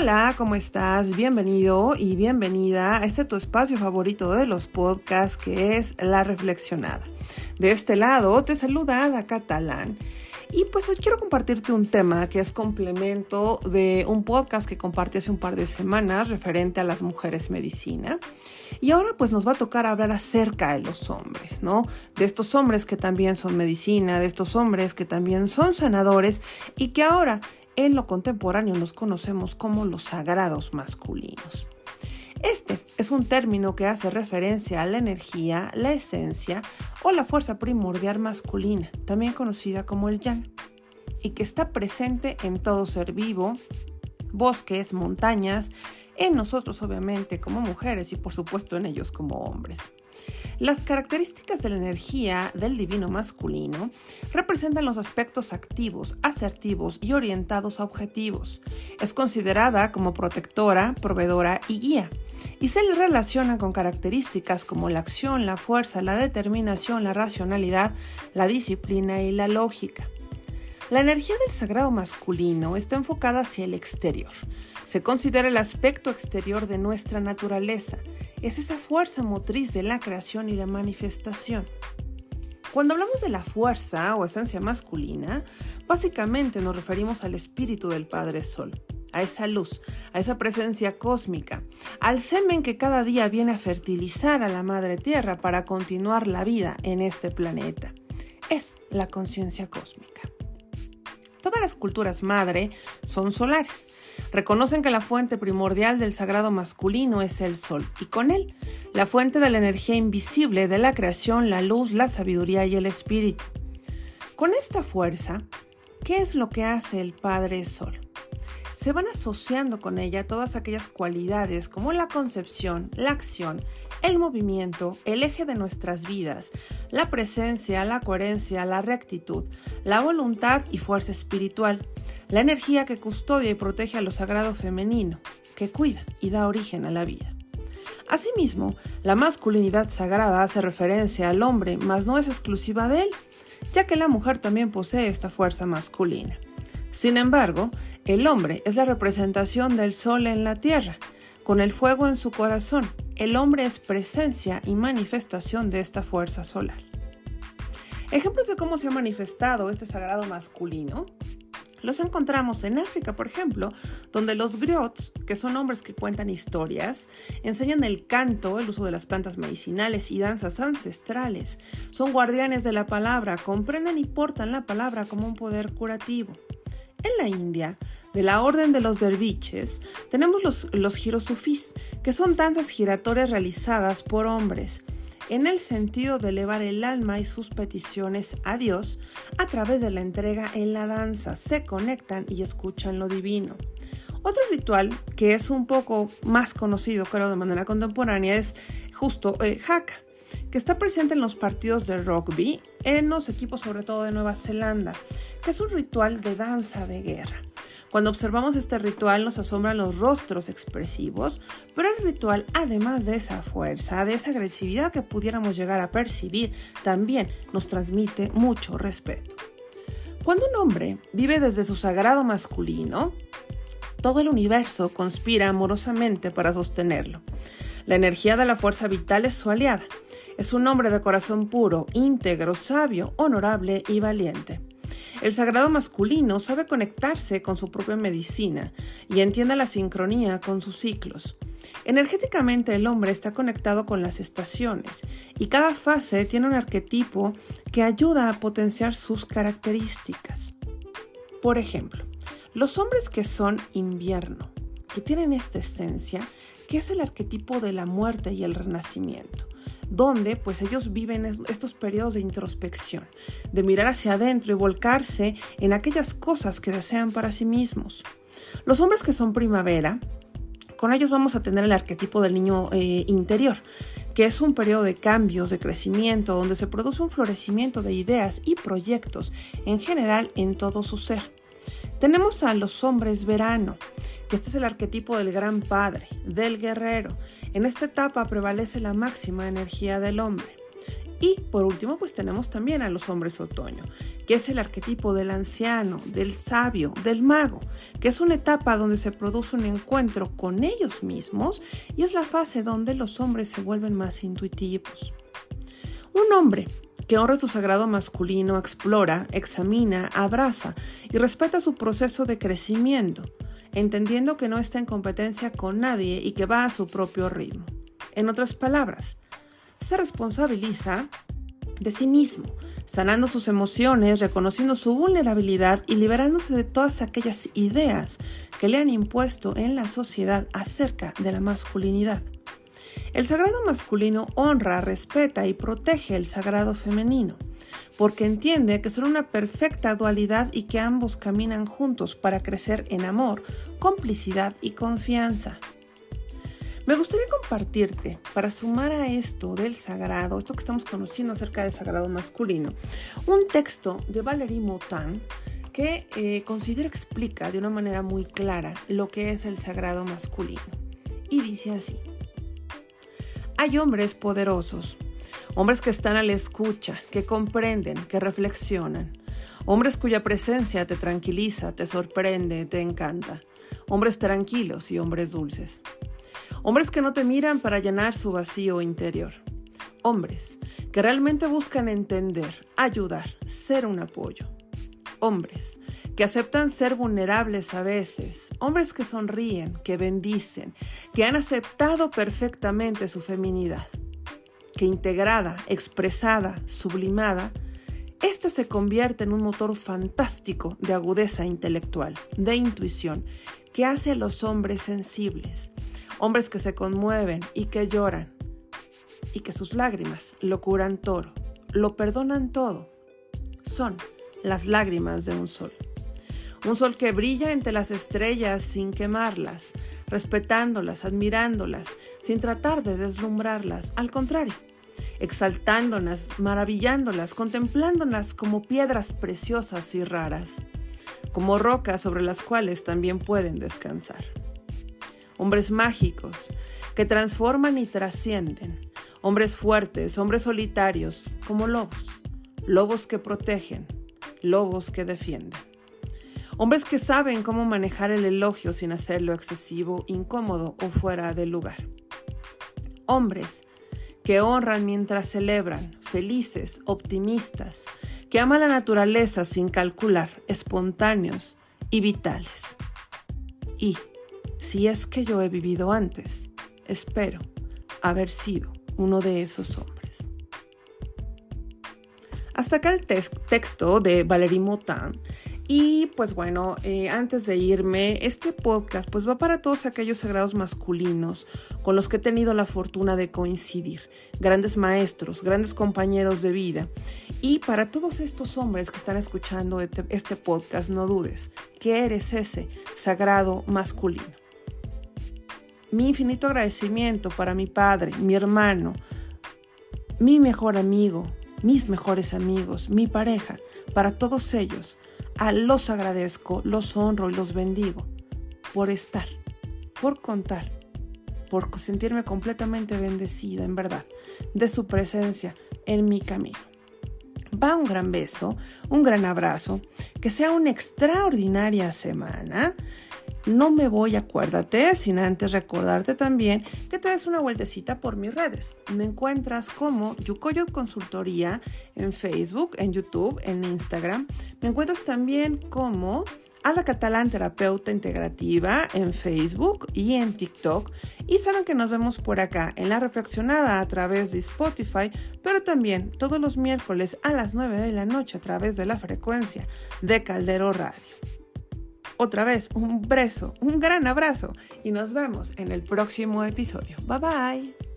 Hola, ¿cómo estás? Bienvenido y bienvenida a este tu espacio favorito de los podcasts que es La Reflexionada. De este lado te saluda Ada Catalán. Y pues hoy quiero compartirte un tema que es complemento de un podcast que compartí hace un par de semanas referente a las mujeres medicina. Y ahora pues nos va a tocar hablar acerca de los hombres, ¿no? De estos hombres que también son medicina, de estos hombres que también son sanadores y que ahora en lo contemporáneo los conocemos como los sagrados masculinos. Este es un término que hace referencia a la energía, la esencia o la fuerza primordial masculina, también conocida como el yang, y que está presente en todo ser vivo, bosques, montañas, en nosotros obviamente como mujeres y por supuesto en ellos como hombres. Las características de la energía del divino masculino representan los aspectos activos, asertivos y orientados a objetivos. Es considerada como protectora, proveedora y guía y se le relaciona con características como la acción, la fuerza, la determinación, la racionalidad, la disciplina y la lógica. La energía del sagrado masculino está enfocada hacia el exterior. Se considera el aspecto exterior de nuestra naturaleza. Es esa fuerza motriz de la creación y la manifestación. Cuando hablamos de la fuerza o esencia masculina, básicamente nos referimos al espíritu del Padre Sol, a esa luz, a esa presencia cósmica, al semen que cada día viene a fertilizar a la Madre Tierra para continuar la vida en este planeta. Es la conciencia cósmica. Todas las culturas madre son solares. Reconocen que la fuente primordial del sagrado masculino es el sol y con él la fuente de la energía invisible de la creación, la luz, la sabiduría y el espíritu. Con esta fuerza, ¿qué es lo que hace el Padre Sol? Se van asociando con ella todas aquellas cualidades como la concepción, la acción, el movimiento, el eje de nuestras vidas, la presencia, la coherencia, la rectitud, la voluntad y fuerza espiritual, la energía que custodia y protege a lo sagrado femenino, que cuida y da origen a la vida. Asimismo, la masculinidad sagrada hace referencia al hombre, mas no es exclusiva de él, ya que la mujer también posee esta fuerza masculina. Sin embargo, el hombre es la representación del sol en la tierra, con el fuego en su corazón. El hombre es presencia y manifestación de esta fuerza solar. Ejemplos de cómo se ha manifestado este sagrado masculino los encontramos en África, por ejemplo, donde los griots, que son hombres que cuentan historias, enseñan el canto, el uso de las plantas medicinales y danzas ancestrales. Son guardianes de la palabra, comprenden y portan la palabra como un poder curativo. En la India, de la orden de los derviches, tenemos los, los que son danzas giratorias realizadas por hombres, en el sentido de elevar el alma y sus peticiones a Dios a través de la entrega en la danza. Se conectan y escuchan lo divino. Otro ritual que es un poco más conocido, creo, de manera contemporánea es justo el haka que está presente en los partidos de rugby, en los equipos sobre todo de Nueva Zelanda, que es un ritual de danza de guerra. Cuando observamos este ritual nos asombran los rostros expresivos, pero el ritual, además de esa fuerza, de esa agresividad que pudiéramos llegar a percibir, también nos transmite mucho respeto. Cuando un hombre vive desde su sagrado masculino, todo el universo conspira amorosamente para sostenerlo. La energía de la fuerza vital es su aliada. Es un hombre de corazón puro, íntegro, sabio, honorable y valiente. El sagrado masculino sabe conectarse con su propia medicina y entiende la sincronía con sus ciclos. Energéticamente el hombre está conectado con las estaciones y cada fase tiene un arquetipo que ayuda a potenciar sus características. Por ejemplo, los hombres que son invierno, que tienen esta esencia, que es el arquetipo de la muerte y el renacimiento donde pues ellos viven estos periodos de introspección, de mirar hacia adentro y volcarse en aquellas cosas que desean para sí mismos. Los hombres que son primavera, con ellos vamos a tener el arquetipo del niño eh, interior, que es un periodo de cambios, de crecimiento, donde se produce un florecimiento de ideas y proyectos en general en todo su ser. Tenemos a los hombres verano, que este es el arquetipo del gran padre, del guerrero. En esta etapa prevalece la máxima energía del hombre. Y por último, pues tenemos también a los hombres otoño, que es el arquetipo del anciano, del sabio, del mago, que es una etapa donde se produce un encuentro con ellos mismos y es la fase donde los hombres se vuelven más intuitivos. Un hombre que honra su sagrado masculino explora, examina, abraza y respeta su proceso de crecimiento, entendiendo que no está en competencia con nadie y que va a su propio ritmo. En otras palabras, se responsabiliza de sí mismo, sanando sus emociones, reconociendo su vulnerabilidad y liberándose de todas aquellas ideas que le han impuesto en la sociedad acerca de la masculinidad. El sagrado masculino honra, respeta y protege el sagrado femenino, porque entiende que son una perfecta dualidad y que ambos caminan juntos para crecer en amor, complicidad y confianza. Me gustaría compartirte, para sumar a esto del sagrado, esto que estamos conociendo acerca del sagrado masculino, un texto de Valérie Motin que eh, considero explica de una manera muy clara lo que es el sagrado masculino. Y dice así, hay hombres poderosos, hombres que están a la escucha, que comprenden, que reflexionan, hombres cuya presencia te tranquiliza, te sorprende, te encanta, hombres tranquilos y hombres dulces. Hombres que no te miran para llenar su vacío interior. Hombres que realmente buscan entender, ayudar, ser un apoyo. Hombres que aceptan ser vulnerables a veces. Hombres que sonríen, que bendicen, que han aceptado perfectamente su feminidad. Que integrada, expresada, sublimada, esta se convierte en un motor fantástico de agudeza intelectual, de intuición, que hace a los hombres sensibles, hombres que se conmueven y que lloran, y que sus lágrimas lo curan todo, lo perdonan todo. Son las lágrimas de un sol. Un sol que brilla entre las estrellas sin quemarlas, respetándolas, admirándolas, sin tratar de deslumbrarlas, al contrario, exaltándolas, maravillándolas, contemplándolas como piedras preciosas y raras, como rocas sobre las cuales también pueden descansar hombres mágicos que transforman y trascienden, hombres fuertes, hombres solitarios, como lobos, lobos que protegen, lobos que defienden. Hombres que saben cómo manejar el elogio sin hacerlo excesivo, incómodo o fuera de lugar. Hombres que honran mientras celebran, felices, optimistas, que aman la naturaleza sin calcular, espontáneos y vitales. Y si es que yo he vivido antes, espero haber sido uno de esos hombres. Hasta acá el texto de Valérie Motin. Y pues bueno, eh, antes de irme, este podcast pues va para todos aquellos sagrados masculinos con los que he tenido la fortuna de coincidir, grandes maestros, grandes compañeros de vida. Y para todos estos hombres que están escuchando este, este podcast, no dudes que eres ese sagrado masculino mi infinito agradecimiento para mi padre, mi hermano, mi mejor amigo, mis mejores amigos, mi pareja, para todos ellos. A los agradezco, los honro y los bendigo por estar, por contar, por sentirme completamente bendecida, en verdad, de su presencia en mi camino. Va un gran beso, un gran abrazo, que sea una extraordinaria semana no me voy, acuérdate, sin antes recordarte también que te des una vueltecita por mis redes. Me encuentras como Yukoyo Consultoría en Facebook, en YouTube, en Instagram. Me encuentras también como Ada Catalán Terapeuta Integrativa en Facebook y en TikTok. Y saben que nos vemos por acá en La Reflexionada a través de Spotify, pero también todos los miércoles a las 9 de la noche a través de la frecuencia de Caldero Radio otra vez un beso, un gran abrazo y nos vemos en el próximo episodio. Bye bye.